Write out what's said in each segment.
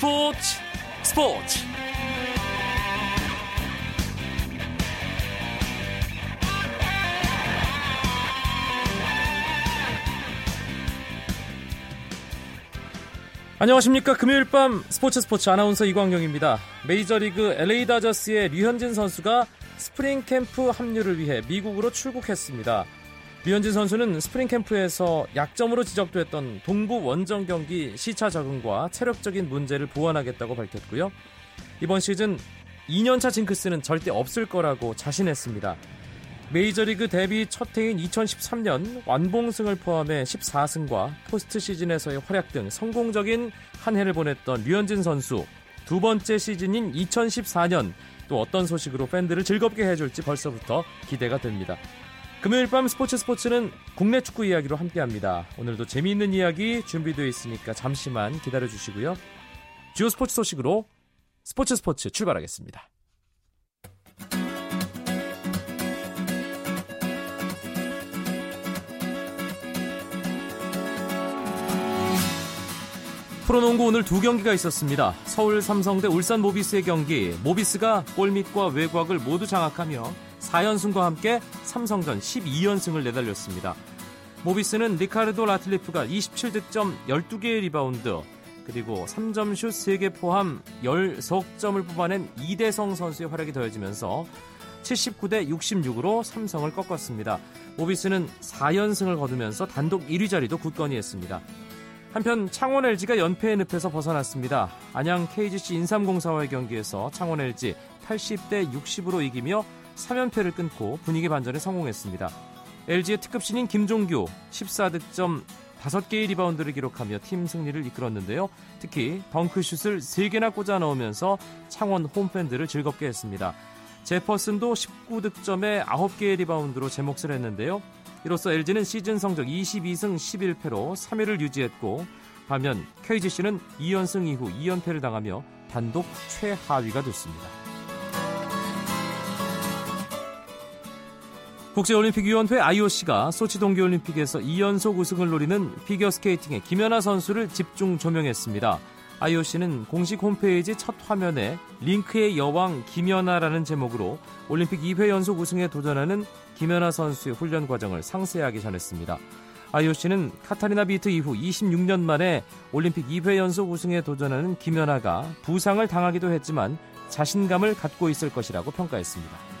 스포츠 스포츠. 안녕하십니까. 금요일 밤 스포츠 스포츠 아나운서 이광용입니다. 메이저리그 LA 다저스의 류현진 선수가 스프링 캠프 합류를 위해 미국으로 출국했습니다 류현진 선수는 스프링 캠프에서 약점으로 지적됐던 동부 원정 경기 시차 적응과 체력적인 문제를 보완하겠다고 밝혔고요. 이번 시즌 2년차 징크스는 절대 없을 거라고 자신했습니다. 메이저리그 데뷔 첫 해인 2013년 완봉승을 포함해 14승과 포스트 시즌에서의 활약 등 성공적인 한 해를 보냈던 류현진 선수 두 번째 시즌인 2014년 또 어떤 소식으로 팬들을 즐겁게 해줄지 벌써부터 기대가 됩니다. 금요일 밤 스포츠 스포츠는 국내 축구 이야기로 함께합니다. 오늘도 재미있는 이야기 준비되어 있으니까 잠시만 기다려 주시고요. 주요 스포츠 소식으로 스포츠 스포츠 출발하겠습니다. 프로농구 오늘 두 경기가 있었습니다. 서울 삼성대 울산 모비스의 경기. 모비스가 골밑과 외곽을 모두 장악하며 4연승과 함께 삼성전 12연승을 내달렸습니다. 모비스는 리카르도 라틀리프가 27득점 12개의 리바운드 그리고 3점 슛 3개 포함 10석점을 뽑아낸 이대성 선수의 활약이 더해지면서 79대 66으로 삼성을 꺾었습니다. 모비스는 4연승을 거두면서 단독 1위 자리도 굳건히 했습니다. 한편 창원 LG가 연패의 늪에서 벗어났습니다. 안양 KGC 인삼공사와의 경기에서 창원 LG 80대 60으로 이기며 3연패를 끊고 분위기 반전에 성공했습니다. LG의 특급 신인 김종규 14득점 5개의 리바운드를 기록하며 팀 승리를 이끌었는데요. 특히 덩크슛을 3개나 꽂아 넣으면서 창원 홈팬들을 즐겁게 했습니다. 제퍼슨도 19득점에 9개의 리바운드로 제 몫을 했는데요. 이로써 LG는 시즌 성적 22승 11패로 3위를 유지했고 반면 KGC는 2연승 이후 2연패를 당하며 단독 최하위가 됐습니다. 국제올림픽위원회 IOC가 소치 동계올림픽에서 2연속 우승을 노리는 피겨스케이팅의 김연아 선수를 집중 조명했습니다. IOC는 공식 홈페이지 첫 화면에 링크의 여왕 김연아라는 제목으로 올림픽 2회 연속 우승에 도전하는 김연아 선수의 훈련 과정을 상세하게 전했습니다. IOC는 카타리나 비트 이후 26년 만에 올림픽 2회 연속 우승에 도전하는 김연아가 부상을 당하기도 했지만 자신감을 갖고 있을 것이라고 평가했습니다.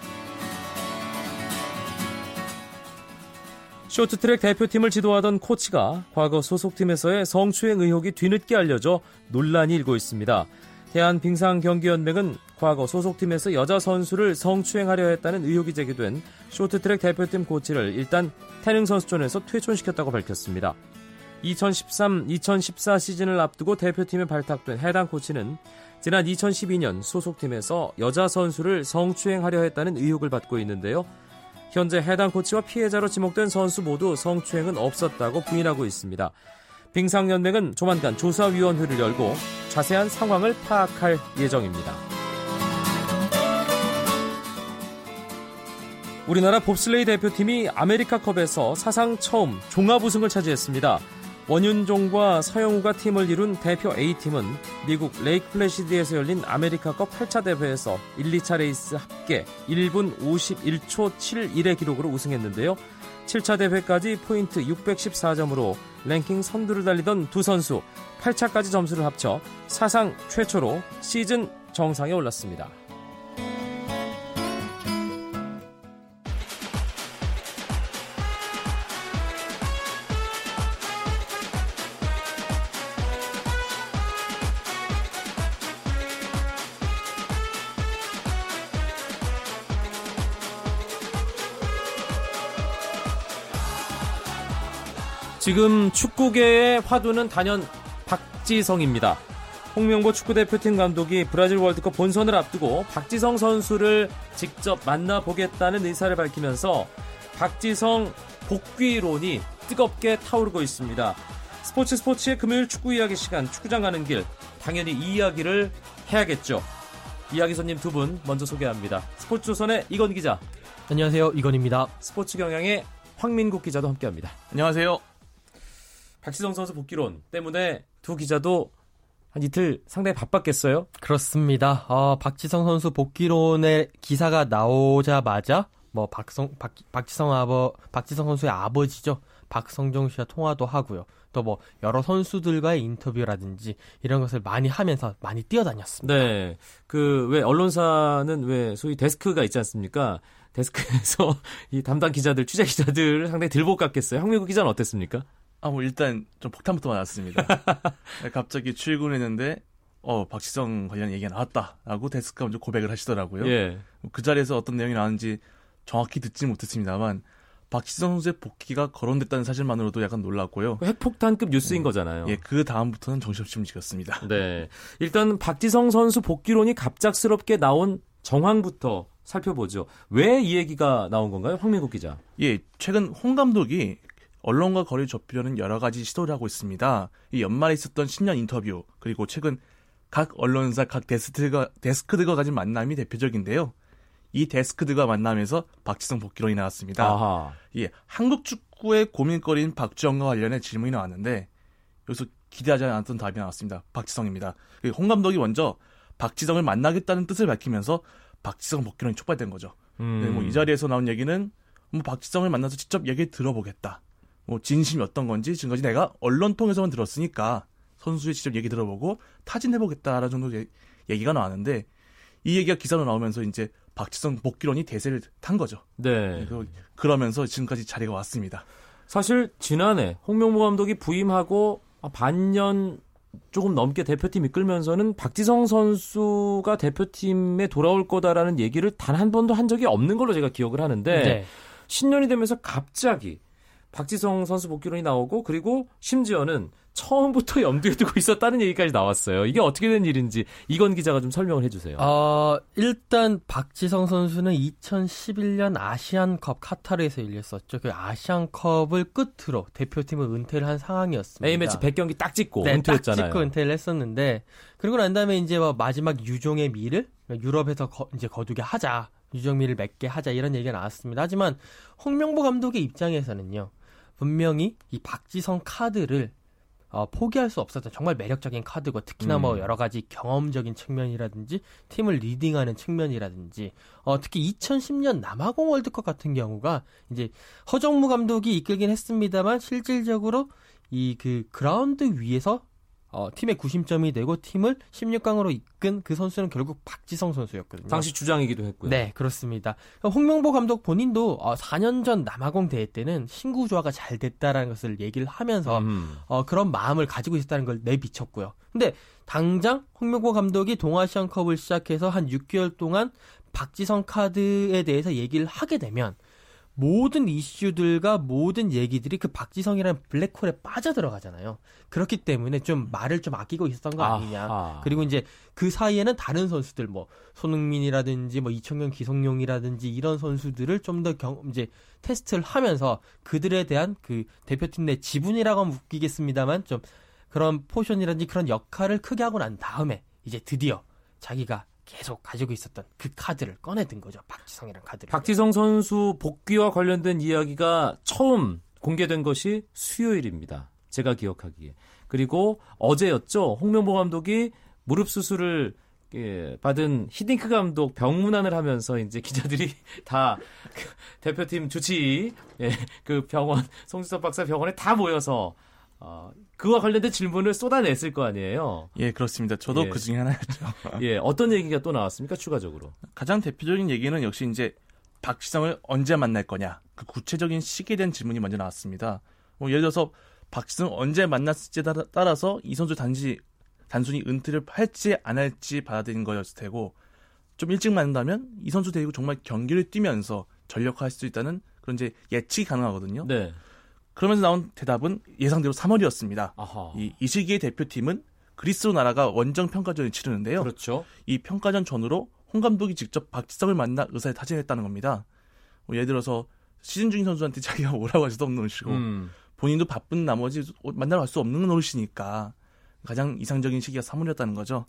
쇼트트랙 대표팀을 지도하던 코치가 과거 소속팀에서의 성추행 의혹이 뒤늦게 알려져 논란이 일고 있습니다. 대한빙상경기연맹은 과거 소속팀에서 여자 선수를 성추행하려 했다는 의혹이 제기된 쇼트트랙 대표팀 코치를 일단 태능 선수촌에서 퇴촌시켰다고 밝혔습니다. 2013-2014 시즌을 앞두고 대표팀에 발탁된 해당 코치는 지난 2012년 소속팀에서 여자 선수를 성추행하려 했다는 의혹을 받고 있는데요. 현재 해당 코치와 피해자로 지목된 선수 모두 성추행은 없었다고 부인하고 있습니다. 빙상연맹은 조만간 조사위원회를 열고 자세한 상황을 파악할 예정입니다. 우리나라 봅슬레이 대표팀이 아메리카컵에서 사상 처음 종합 우승을 차지했습니다. 원윤종과 서영우가 팀을 이룬 대표 A팀은 미국 레이크 플래시드에서 열린 아메리카컵 8차 대회에서 1, 2차 레이스 합계 1분 51초 71의 기록으로 우승했는데요. 7차 대회까지 포인트 614점으로 랭킹 선두를 달리던 두 선수 8차까지 점수를 합쳐 사상 최초로 시즌 정상에 올랐습니다. 지금 축구계의 화두는 단연 박지성입니다. 홍명보 축구대표팀 감독이 브라질 월드컵 본선을 앞두고 박지성 선수를 직접 만나보겠다는 의사를 밝히면서 박지성 복귀론이 뜨겁게 타오르고 있습니다. 스포츠 스포츠의 금요일 축구 이야기 시간 축구장 가는 길 당연히 이 이야기를 해야겠죠. 이야기 손님 두 분 먼저 소개합니다. 스포츠조선의 이건 기자. 안녕하세요. 이건입니다. 스포츠 경향의 황민국 기자도 함께합니다. 안녕하세요. 박지성 선수 복귀론 때문에 두 기자도 한 이틀 상당히 바빴겠어요? 그렇습니다. 어, 박지성 선수 복귀론의 기사가 나오자마자 뭐 박성 박, 박지성 아버 박지성 선수의 아버지죠. 박성정 씨와 통화도 하고요. 또 뭐 여러 선수들과의 인터뷰라든지 이런 것을 많이 하면서 많이 뛰어다녔습니다. 네. 그 왜 언론사는 왜 소위 데스크가 있지 않습니까? 데스크에서 이 담당 기자들, 취재 기자들을 상당히 들복 같겠어요. 황미국 기자는 어땠습니까? 아, 뭐 일단 좀 폭탄부터 맞았습니다. 네, 갑자기 출근했는데 어, 박지성 관련 얘기가 나왔다라고 데스크가 먼저 고백을 하시더라고요. 예. 그 자리에서 어떤 내용이 나왔는지 정확히 듣지 못했습니다만 박지성 선수의 복귀가 거론됐다는 사실만으로도 약간 놀랐고요. 핵폭탄급 뉴스인 거잖아요. 예, 그 다음부터는 정신없이 움직였습니다. 네. 일단 박지성 선수 복귀론이 갑작스럽게 나온 정황부터 살펴보죠. 왜 이 얘기가 나온 건가요? 황민국 기자. 예, 최근 홍 감독이 언론과 거리를 좁히려는 여러 가지 시도를 하고 있습니다. 이 연말에 있었던 신년 인터뷰, 그리고 최근 각 언론사, 각 데스크들과, 데스크들과 가진 만남이 대표적인데요. 이 데스크들과 만나면서 박지성 복귀론이 나왔습니다. 아하. 예, 한국 축구의 고민거리인 박지성과 관련해 질문이 나왔는데 여기서 기대하지 않았던 답이 나왔습니다. 박지성입니다. 그홍 감독이 먼저 박지성을 만나겠다는 뜻을 밝히면서 박지성 복귀론이 촉발된 거죠. 음. 네, 뭐이 자리에서 나온 얘기는 뭐 박지성을 만나서 직접 얘기 들어보겠다. 뭐 진심이 어떤 건지 지금까지 내가 언론 통해서만 들었으니까 선수의 직접 얘기 들어보고 타진해보겠다라는 정도 의 얘기가 나왔는데 이 얘기가 기사로 나오면서 이제 박지성 복귀론이 대세를 탄 거죠. 네. 그- 그러면서 지금까지 자리가 왔습니다. 사실 지난해 홍명보 감독이 부임하고 반년 조금 넘게 대표팀 이끌면서는 박지성 선수가 대표팀에 돌아올 거다라는 얘기를 단 한 번도 한 적이 없는 걸로 제가 기억을 하는데 네. 신년이 되면서 갑자기 박지성 선수 복귀론이 나오고 그리고 심지어는 처음부터 염두에 두고 있었다는 얘기까지 나왔어요. 이게 어떻게 된 일인지 이건 기자가 좀 설명을 해주세요. 어, 일단 박지성 선수는 2011년 아시안컵 카타르에서 열렸었죠. 그 아시안컵을 끝으로 대표팀을 은퇴를 한 상황이었습니다. A매치 100경기 딱 찍고 네, 은퇴했잖아요. 딱 찍고 은퇴를 했었는데 그리고 난 다음에 이제 뭐 마지막 유종의 미를 유럽에서 거, 이제 거두게 하자. 유종미를 맺게 하자 이런 얘기가 나왔습니다. 하지만 홍명보 감독의 입장에서는요. 분명히 이 박지성 카드를 어, 포기할 수 없었던 정말 매력적인 카드고 특히나 뭐 음. 여러 가지 경험적인 측면이라든지 팀을 leading하는 측면이라든지 어, 특히 2010년 남아공 월드컵 같은 경우가 이제 허정무 감독이 이끌긴 했습니다만 실질적으로 이 그 그라운드 위에서 어, 팀의 구심점이 되고 팀을 16강으로 이끈 그 선수는 결국 박지성 선수였거든요. 당시 주장이기도 했고요. 네, 그렇습니다. 홍명보 감독 본인도 어, 4년 전 남아공 대회 때는 신구 조화가 잘 됐다라는 것을 얘기를 하면서 음. 어, 그런 마음을 가지고 있었다는 걸 내비쳤고요. 근데 당장 홍명보 감독이 동아시안컵을 시작해서 한 6개월 동안 박지성 카드에 대해서 얘기를 하게 되면 모든 이슈들과 모든 얘기들이 그 박지성이라는 블랙홀에 빠져들어가잖아요. 그렇기 때문에 좀 말을 좀 아끼고 있었던 거 아니냐. 아하. 그리고 이제 그 사이에는 다른 선수들 뭐 손흥민이라든지 뭐 이청용, 기성용이라든지 이런 선수들을 좀 더 경 이제 테스트를 하면서 그들에 대한 그 대표팀 내 지분이라고 하면 웃기겠습니다만 좀 그런 portion이라든지 그런 역할을 크게 하고 난 다음에 이제 드디어 자기가 계속 가지고 있었던 그 카드를 꺼내든 거죠. 박지성이란 카드를. 박지성 선수 복귀와 관련된 이야기가 처음 공개된 것이 수요일입니다. 제가 기억하기에. 그리고 어제였죠. 홍명보 감독이 무릎 수술을 예, 받은 히딩크 감독 병문안을 하면서 이제 기자들이 다 그 대표팀 주치 예, 그 병원 송지섭 박사 병원에 다 모여서 어, 그와 관련된 질문을 쏟아냈을 거 아니에요. 예, 그렇습니다. 저도 예. 그 중에 하나였죠. 예, 어떤 얘기가 또 나왔습니까? 추가적으로. 가장 대표적인 얘기는 역시 이제 박지성을 언제 만날 거냐 그 구체적인 시기에 대한 질문이 먼저 나왔습니다. 뭐 예를 들어서 박지성 언제 만났을지에 따라- 따라서 이 선수 단지 단순히 은퇴를 할지 안 할지 받아들인 거였을 테고 좀 일찍 만난다면 이 선수 데리고 정말 경기를 뛰면서 전력화할 수 있다는 그런 이제 예측이 가능하거든요. 네. 그러면서 나온 대답은 예상대로 3월이었습니다. 아하. 이, 이 시기의 대표팀은 그리스로 나라가 원정 평가전을 치르는데요. 그렇죠. 이 평가전 전후로 홍 감독이 직접 박지성을 만나 의사를 타진했다는 겁니다. 뭐 예를 들어서 시즌 중인 선수한테 자기가 오라고 할 수도 없는 노릇이고 음. 본인도 바쁜 나머지 만나러 갈 수 없는 노릇이니까 가장 이상적인 시기가 3월이었다는 거죠.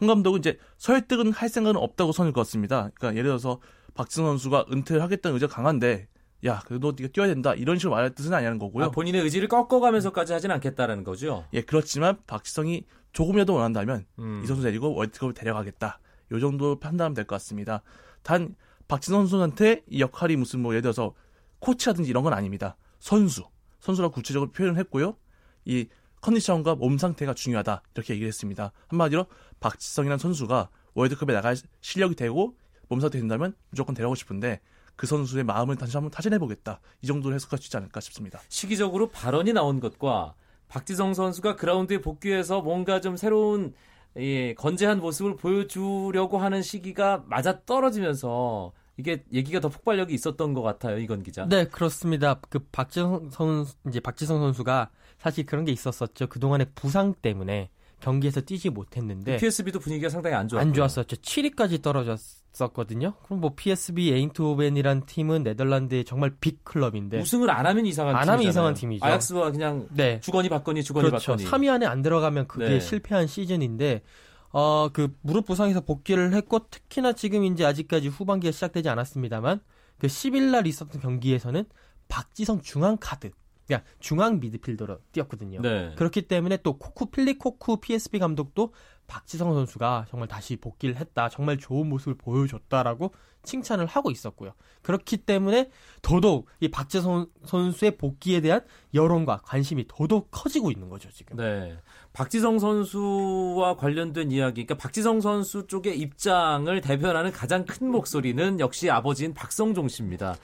홍 감독은 이제 설득은 할 생각은 없다고 선을 그었습니다. 그러니까 예를 들어서 박지성 선수가 은퇴를 하겠다는 의지가 강한데 야, 그래도 네가 뛰어야 된다 이런 식으로 말할 뜻은 아니라는 거고요. 아, 본인의 의지를 꺾어가면서까지 하진 않겠다라는 거죠. 예, 그렇지만 박지성이 조금이라도 원한다면 음. 이 선수 데리고 월드컵을 데려가겠다. 요 정도 판단하면 될 것 같습니다. 단 박지성 선수한테 이 역할이 무슨 뭐 예를 들어서 코치라든지 이런 건 아닙니다. 선수, 선수라고 구체적으로 표현을 했고요. 이 컨디션과 몸 상태가 중요하다 이렇게 얘기를 했습니다. 한마디로 박지성이라는 선수가 월드컵에 나갈 실력이 되고 몸 상태 된다면 무조건 데려가고 싶은데 그 선수의 마음을 다시 한번 타진해 보겠다 이 정도로 해석할 수 있지 않을까 싶습니다. 시기적으로 발언이 나온 것과 박지성 선수가 그라운드에 복귀해서 뭔가 좀 새로운 예, 건재한 모습을 보여주려고 하는 시기가 맞아 떨어지면서 이게 얘기가 더 폭발력이 있었던 것 같아요, 이건 기자. 네, 그렇습니다. 그 박지성 선 이제 박지성 선수가 사실 그런 게 있었었죠. 그 동안의 부상 때문에 경기에서 뛰지 못했는데 PSB도 분위기가 상당히 안 좋았고 안 좋았었죠. 7위까지 떨어졌었거든요. 그럼 뭐 PSV 에인트호벤이란 팀은 네덜란드의 정말 빅 클럽인데 우승을 안 하면 이상한 안 팀이잖아요. 하면 이상한 팀이죠. 아약스와 그냥 네. 주거니 받거니 주거니 그렇죠. 받거니. 3위 안에 안 들어가면 그게 네. 실패한 시즌인데 어 그 무릎 부상에서 복귀를 했고 특히나 지금 이제 아직까지 후반기가 시작되지 않았습니다만 그 10일 날 있었던 경기에서는 박지성 중앙 카드 그러니까 중앙 미드필더로 뛰었거든요. 네. 그렇기 때문에 또 코쿠 필리 코쿠 PSB 감독도 박지성 선수가 정말 다시 복귀를 했다. 정말 좋은 모습을 보여줬다라고 칭찬을 하고 있었고요. 그렇기 때문에 더더욱 이 박지성 선수의 복귀에 대한 여론과 관심이 더더욱 커지고 있는 거죠, 지금. 네. 박지성 선수와 관련된 이야기, 그러니까 박지성 선수 쪽의 입장을 대변하는 가장 큰 목소리는 역시 아버지인 박성종 씨입니다.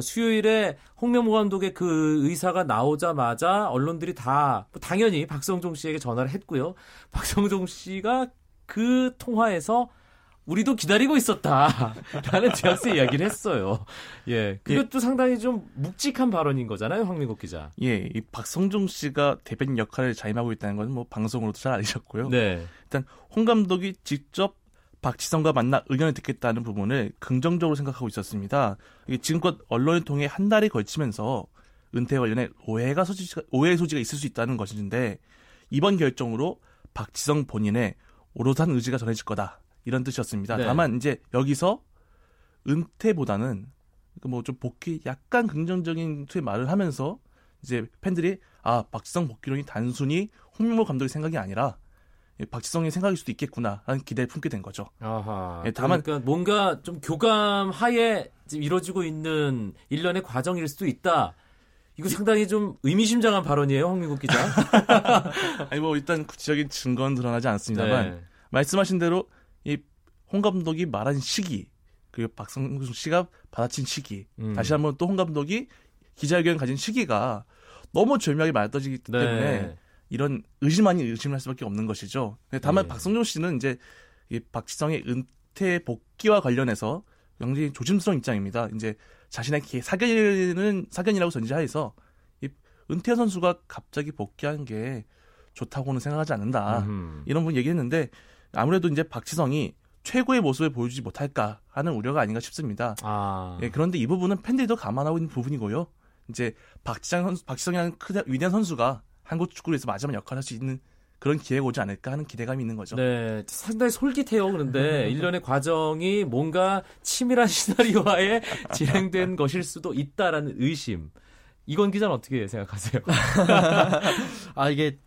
수요일에 홍명보 감독의 그 의사가 나오자마자 언론들이 다 당연히 박성종 씨에게 전화를 했고요. 박성종 씨가 그 통화에서 우리도 기다리고 있었다라는 뉘앙스의 이야기를 했어요. 예, 그것도 상당히 좀 묵직한 발언인 거잖아요, 황민국 기자. 예, 이 박성종 씨가 대변인 역할을 자임하고 있다는 건 뭐 방송으로도 잘 알리셨고요. 네, 일단 홍 감독이 직접 박지성과 만나 의견을 듣겠다는 부분을 긍정적으로 생각하고 있었습니다. 이게 지금껏 언론을 통해 한 달이 걸치면서 은퇴 관련해 오해가 소지, 오해의 소지가 있을 수 있다는 것인데 이번 결정으로 박지성 본인의 오롯한 의지가 전해질 거다 이런 뜻이었습니다. 네. 다만 이제 여기서 은퇴보다는 뭐 좀 복귀 약간 긍정적인 투의 말을 하면서 이제 팬들이 아 박지성 복귀론이 단순히 홍명보 감독의 생각이 아니라 예, 박지성의 생각일 수도 있겠구나라는 기대를 품게 된 거죠. 아하. 예, 다만- 그러니까 뭔가 좀 교감 하에 지금 이루어지고 있는 일련의 과정일 수도 있다. 이거 상당히 좀 의미심장한 발언이에요, 황민국 기자. 아니 뭐 일단 구체적인 증거는 드러나지 않습니다만 네. 말씀하신 대로 이 홍 감독이 말한 시기 그리고 박성수 씨가 받아친 시기 음. 다시 한번 또 홍 감독이 기자회견 가진 시기가 너무 절묘하게 맞아떨어지기 네. 때문에 이런 의심 아닌 의심을 할 수밖에 없는 것이죠. 다만 네. 박성종 씨는 이제 이 박지성의 은퇴 복귀와 관련해서 굉장히 조심스러운 입장입니다. 이제 자신의 기- 사견은 사견이라고 전제하에서 이 은퇴 선수가 갑자기 복귀한 게 좋다고는 생각하지 않는다. 음흠. 이런 분 얘기했는데 아무래도 이제 박지성이 최고의 모습을 보여주지 못할까 하는 우려가 아닌가 싶습니다. 아. 예, 그런데 이 부분은 팬들도 감안하고 있는 부분이고요. 이제 박지성 선수, 박지성이라는 크다, 위대한 선수가 한국 축구에서 마지막 역할을 할 수 있는 그런 기회가 오지 않을까 하는 기대감이 있는 거죠. 네, 상당히 솔깃해요. 그런데 일련의 과정이 뭔가 치밀한 시나리오하에 진행된 것일 수도 있다라는 의심. 이건 기자는 어떻게 생각하세요? 아 이게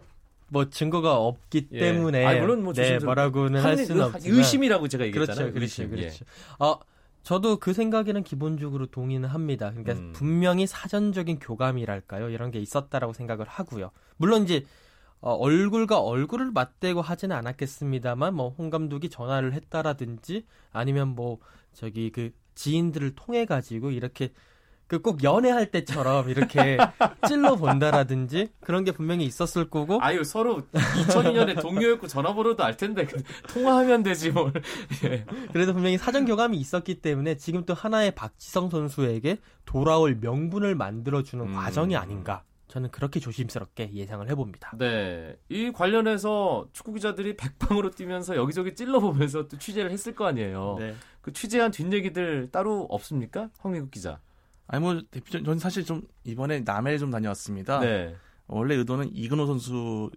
뭐 증거가 없기 예. 때문에 아, 물론 뭐 네, 뭐라고는 할 수는 의- 없지만 의심이라고 제가 얘기했잖아요. 그렇죠, 그렇죠. 예. 그렇죠. 어, 저도 그 생각에는 기본적으로 동의는 합니다. 그러니까 음. 분명히 사전적인 교감이랄까요, 이런 게 있었다라고 생각을 하고요. 물론 이제 어, 얼굴과 얼굴을 맞대고 하지는 않았겠습니다만, 뭐 홍 감독이 전화를 했다라든지 아니면 뭐 저기 그 지인들을 통해 가지고 이렇게 그 꼭 연애할 때처럼 이렇게 찔러 본다라든지 그런 게 분명히 있었을 거고 아유 서로 2002년에 동료였고 전화번호도 알 텐데 그- 통화하면 되지 뭘. 예. 그래도 분명히 사전 교감이 있었기 때문에 지금 또 하나의 박지성 선수에게 돌아올 명분을 만들어주는 음. 과정이 아닌가. 저는 그렇게 조심스럽게 예상을 해봅니다. 네. 이 관련해서 축구 기자들이 백방으로 뛰면서 여기저기 찔러보면서 또 취재를 했을 거 아니에요. 네. 그 취재한 뒷얘기들 따로 없습니까? 황민국 기자. 아니 뭐 대표적 저는 사실 좀 이번에 남해를 좀 다녀왔습니다. 네. 원래 의도는 이근호 선수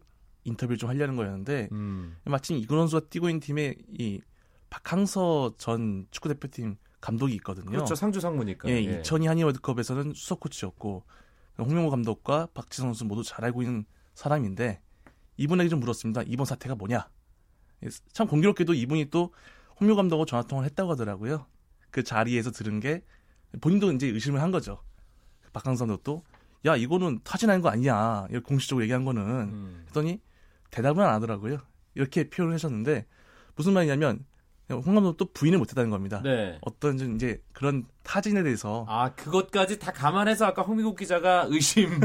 인터뷰를 좀 하려는 거였는데 음. 마침 이근호 선수가 뛰고 있는 팀의 이 박항서 전 축구 대표팀 감독이 있거든요. 그렇죠. 상주 상무니까. 예, 2002 한일 월드컵에서는 수석 코치였고 홍명보 감독과 박지성 선수 모두 잘 알고 있는 사람인데 이분에게 좀 물었습니다. 이번 사태가 뭐냐? 예, 참 공교롭게도 이분이 또 홍명 감독하고 전화 통화를 했다고 하더라고요. 그 자리에서 들은 게 본인도 이제 의심을 한 거죠. 박항서 감독도 야 이거는 타진하는 거 아니야. 이렇게 공식적으로 얘기한 거는 음. 했더니 대답은 안 하더라고요. 이렇게 표현을 하셨는데 무슨 말이냐면 홍 감독 도 부인을 못했다는 겁니다. 네. 어떤 좀 이제 그런 타진에 대해서 아, 그것까지 다 감안해서 아까 홍미국 기자가 의심의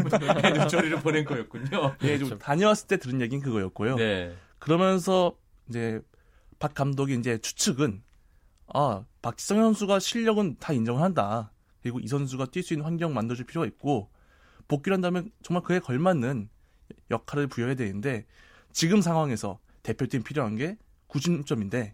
눈초리를 보낸 거였군요. 예, 좀 다녀왔을 때 들은 얘기는 그거였고요. 네. 그러면서 이제 박 감독이 이제 추측은 아 박지성 선수가 실력은 다 인정을 한다. 그리고 이 선수가 뛸 수 있는 환경 만들어줄 필요가 있고 복귀를 한다면 정말 그에 걸맞는 역할을 부여해야 되는데 지금 상황에서 대표팀 필요한 게 90점인데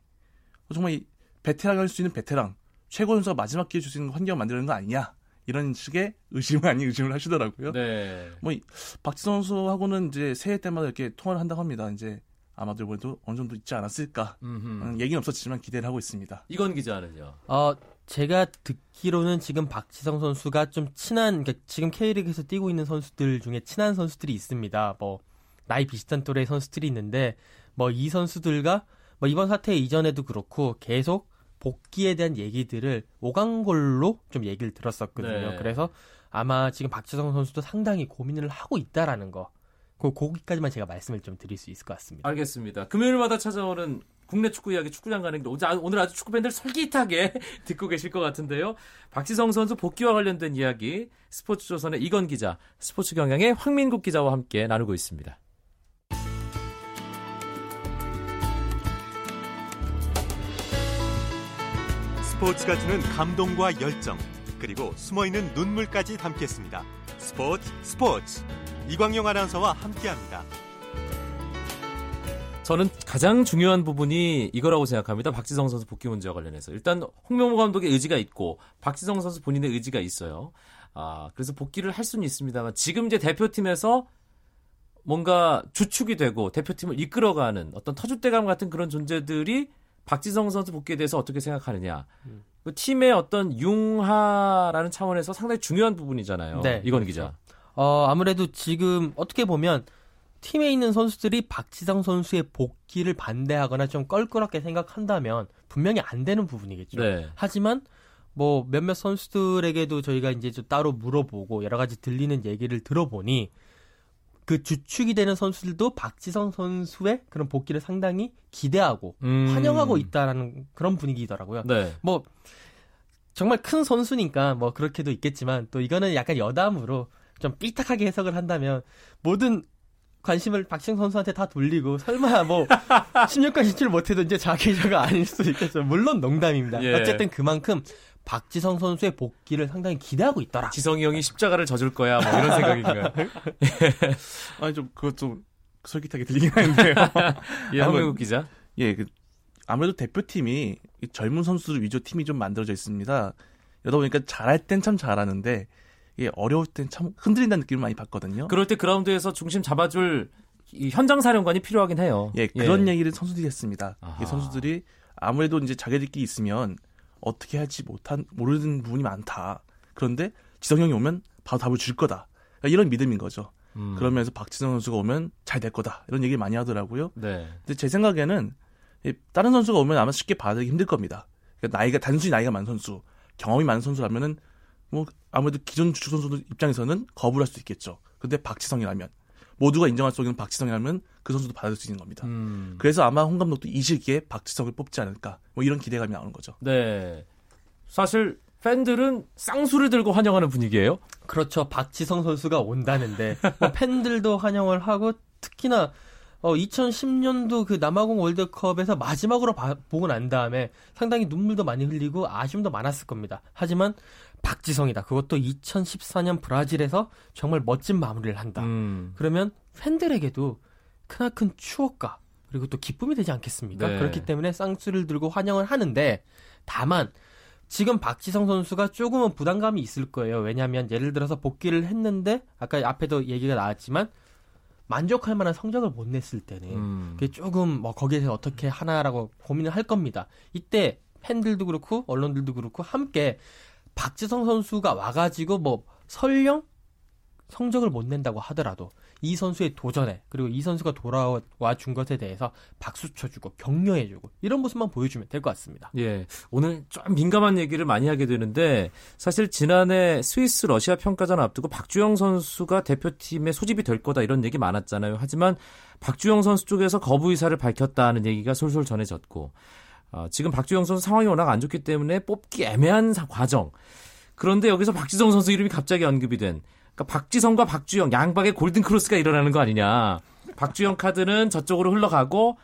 정말 이 베테랑 할 수 있는 베테랑 최고 선수가 마지막 기회 줄 수 있는 환경 을 만드는 거 아니냐 이런 식의 의심을 아닌 의심을 하시더라고요. 네. 뭐 이- 박지성 선수하고는 이제 새해 때마다 이렇게 통화를 한다고 합니다. 이제 아마도 이번에도 어느 정도 있지 않았을까. 음흠. 음, 얘기는 없었지만 기대를 하고 있습니다. 이건 기자는요. 어, 제가 듣기로는 지금 박지성 선수가 좀 친한, 그러니까 지금 K리그에서 뛰고 있는 선수들 중에 친한 선수들이 있습니다. 뭐, 나이 비슷한 또래 선수들이 있는데, 뭐, 이 선수들과, 뭐, 이번 사태 이전에도 그렇고, 계속 복귀에 대한 얘기들을 오간 걸로 좀 얘기를 들었었거든요. 네. 그래서 아마 지금 박지성 선수도 상당히 고민을 하고 있다라는 거. 그, 거기까지만 제가 말씀을 좀 드릴 수 있을 것 같습니다. 알겠습니다. 금요일마다 찾아오는 국내 축구 이야기 축구장 가는 길 오늘 아- 오늘 아주 축구 팬들 솔깃하게 듣고 계실 것 같은데요. 박지성 선수 복귀와 관련된 이야기 스포츠조선의 이건 기자, 스포츠 경향의 황민국 기자와 함께 나누고 있습니다. 스포츠가 주는 감동과 열정 그리고 숨어있는 눈물까지 담겠습니다. 스포츠 스포츠 이광용 아나운서와 함께합니다. 저는 가장 중요한 부분이 이거라고 생각합니다. 박지성 선수 복귀 문제와 관련해서. 일단 홍명보 감독의 의지가 있고 박지성 선수 본인의 의지가 있어요. 아, 그래서 복귀를 할 수는 있습니다만 지금 이제 대표팀에서 뭔가 주축이 되고 대표팀을 이끌어가는 어떤 터줏대감 같은 그런 존재들이 박지성 선수 복귀에 대해서 어떻게 생각하느냐. 그 팀의 어떤 융화라는 차원에서 상당히 중요한 부분이잖아요. 네, 이건 기자. 어, 아무래도 지금 어떻게 보면 팀에 있는 선수들이 박지성 선수의 복귀를 반대하거나 좀 껄끄럽게 생각한다면 분명히 안 되는 부분이겠죠. 네. 하지만 뭐 몇몇 선수들에게도 저희가 이제 좀 따로 물어보고 여러 가지 들리는 얘기를 들어보니 그 주축이 되는 선수들도 박지성 선수의 그런 복귀를 상당히 기대하고 음. 환영하고 있다라는 그런 분위기더라고요. 네. 뭐 정말 큰 선수니까 뭐 그렇게도 있겠지만 또 이거는 약간 여담으로 좀 삐딱하게 해석을 한다면 모든 관심을 박지성 선수한테 다 돌리고 설마 뭐 16강 진출 못해도 이제 자기자가 아닐 수도 있겠죠. 물론 농담입니다. 예. 어쨌든 그만큼 박지성 선수의 복귀를 상당히 기대하고 있더라. 지성이 형이 십자가를 져줄 거야. 뭐 이런 생각인가요? 아니 좀 그것 좀 솔깃하게 들리긴 하는데요. 예, 황민국 기자. 예, 그 아무래도 대표팀이 이 젊은 선수들 위주 팀이 좀 만들어져 있습니다. 이러다 보니까 잘할 땐 참 잘하는데 이게 어려울 땐 참 흔들린다는 느낌을 많이 받거든요. 그럴 때 그라운드에서 중심 잡아줄 이 현장 사령관이 필요하긴 해요. 예, 그런 얘기를 선수들이 했습니다. 선수들이 아무래도 이제 자기들끼리 있으면 어떻게 할지 못한 모르는 부분이 많다. 그런데 지성 형이 오면 바로 답을 줄 거다. 그러니까 이런 믿음인 거죠. 음. 그러면서 박지성 선수가 오면 잘 될 거다. 이런 얘기를 많이 하더라고요. 네. 근데 제 생각에는 이 다른 선수가 오면 아마 쉽게 받아들이기 힘들 겁니다. 그러니까 나이가 단순히 나이가 많은 선수, 경험이 많은 선수라면은 뭐 아무래도 기존 주축 선수들 입장에서는 거부를 할수 있겠죠. 근데 박지성이라면 모두가 인정할 수 있는 박지성이라면 그 선수도 받아들일 수 있는 겁니다. 음. 그래서 아마 홍 감독도 이 시기에 박지성을 뽑지 않을까 뭐 이런 기대감이 나오는 거죠. 네. 사실 팬들은 쌍수를 들고 환영하는 분위기예요. 그렇죠. 박지성 선수가 온다는데 뭐 팬들도 환영을 하고 특히나 어 2010년도 그 남아공 월드컵에서 마지막으로 봐- 보고 난 다음에 상당히 눈물도 많이 흘리고 아쉬움도 많았을 겁니다. 하지만 박지성이다. 그것도 2014년 브라질에서 정말 멋진 마무리를 한다. 음. 그러면 팬들에게도 크나큰 추억과 그리고 또 기쁨이 되지 않겠습니까? 네. 그렇기 때문에 쌍수를 들고 환영을 하는데 다만 지금 박지성 선수가 조금은 부담감이 있을 거예요. 왜냐하면 예를 들어서 복귀를 했는데 아까 앞에도 얘기가 나왔지만 만족할 만한 성적을 못 냈을 때는 음. 그게 조금 뭐 거기에서 어떻게 하나라고 고민을 할 겁니다. 이때 팬들도 그렇고 언론들도 그렇고 함께 박지성 선수가 와가지고 뭐 설령 성적을 못 낸다고 하더라도 이 선수의 도전에 그리고 이 선수가 돌아와 준 것에 대해서 박수 쳐주고 격려해주고 이런 모습만 보여주면 될 것 같습니다. 예, 오늘 좀 민감한 얘기를 많이 하게 되는데 사실 지난해 스위스 러시아 평가전 앞두고 박주영 선수가 대표팀에 소집이 될 거다 이런 얘기 많았잖아요. 하지만 박주영 선수 쪽에서 거부 의사를 밝혔다는 얘기가 솔솔 전해졌고 어, 지금 박주영 선수 상황이 워낙 안 좋기 때문에 뽑기 애매한 과정. 그런데 여기서 박지성 선수 이름이 갑자기 언급이 된 그러니까 박지성과 박주영 양박의 골든 크로스가 일어나는 거 아니냐. 박주영 카드는 저쪽으로 흘러가고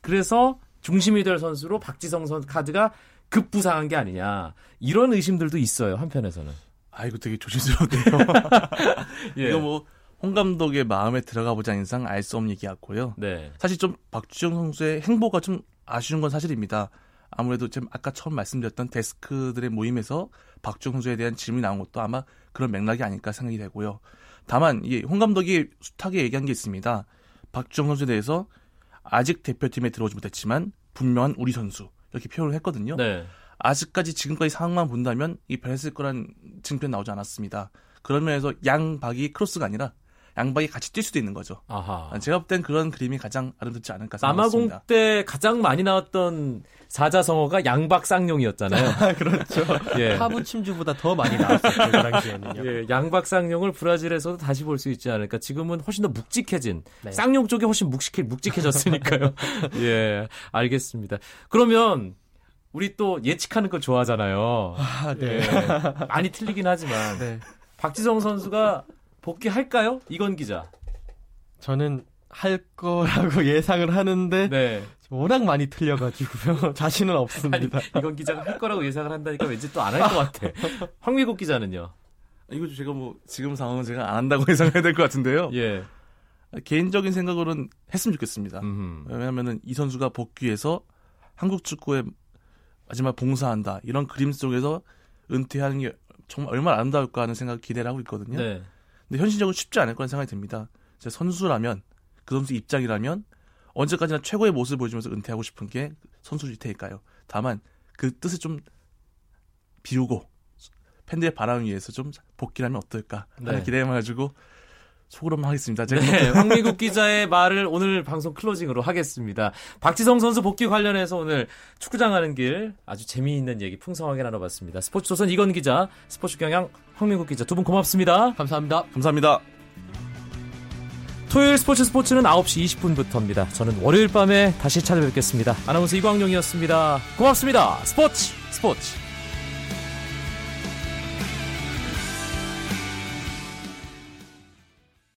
그래서 중심이 될 선수로 박지성 선 카드가 급부상한 게 아니냐. 이런 의심들도 있어요. 한편에서는. 아 이거 되게 조심스러운데요. 예. 이거 뭐 홍 감독의 마음에 들어가 보자 이상 알 수 없는 얘기 같고요. 네. 사실 좀 박주영 선수의 행보가 좀 아쉬운 건 사실입니다. 아무래도 지금 아까 처음 말씀드렸던 데스크들의 모임에서 박주영 선수에 대한 질문이 나온 것도 아마 그런 맥락이 아닐까 생각이 되고요. 다만 이홍 감독이 숱하게 얘기한 게 있습니다. 박주영 선수에 대해서 아직 대표팀에 들어오지 못했지만 분명한 우리 선수 이렇게 표현을 했거든요. 네. 아직까지 지금까지 상황만 본다면 이 잘했을 거란 증표 나오지 않았습니다. 그런 면에서 양박이 크로스가 아니라 양박이 같이 뛸 수도 있는 거죠. 아하. 제가 볼 땐 그런 그림이 가장 아름답지 않을까 생각합니다. 남아공 때 가장 많이 나왔던 사자성어가 양박쌍용이었잖아요. 그렇죠. 예. 하부 침주보다 더 많이 나왔었죠 그 당시에는요. 예, 양박쌍용을 브라질에서도 다시 볼 수 있지 않을까. 지금은 훨씬 더 묵직해진 네. 쌍용 쪽이 훨씬 묵직해 묵직해졌으니까요. 예, 알겠습니다. 그러면 우리 또 예측하는 거 좋아하잖아요. 아, 예, 많이 틀리긴 하지만 네. 박지성 선수가 복귀할까요? 이건 기자. 저는 할 거라고 예상을 하는데 네. 워낙 많이 틀려가지고요. 자신은 아니, 없습니다. 이건 기자가 할 거라고 예상을 한다니까 왠지 또 안 할 것 같아. 황미국 기자는요. 이거 제가 뭐 지금 상황은 제가 안 한다고 예상해야 될 것 같은데요. 예. 개인적인 생각으로는 했으면 좋겠습니다. 음. 왜냐하면은 이 선수가 복귀해서 한국 축구에 마지막 봉사한다 이런 그림 속에서 은퇴하는 게 정말 얼마나 아름다울까 하는 생각 기대를 하고 있거든요. 네. 근데 현실적으로 쉽지 않을 거라는 생각이 듭니다. 제 선수라면 그 선수 입장이라면 언제까지나 최고의 모습을 보여주면서 은퇴하고 싶은 게 선수 일테일까요? 다만 그 뜻을 좀 비우고 팬들의 바람을 위해서 좀 복귀를 하면 어떨까 하는 네. 기대만 가지고 속으로만 하겠습니다. 제가 네, 황미국 기자의 말을 오늘 방송 클로징으로 하겠습니다. 박지성 선수 복귀 관련해서 오늘 축구장 가는 길 아주 재미있는 얘기 풍성하게 나눠봤습니다. 스포츠조선 이건 기자, 스포츠 경향 황미국 기자 두 분 고맙습니다. 감사합니다. 감사합니다. 토요일 스포츠 스포츠는 9시 20분부터입니다. 저는 월요일 밤에 다시 찾아뵙겠습니다. 아나운서 이광용이었습니다. 고맙습니다. 스포츠 스포츠.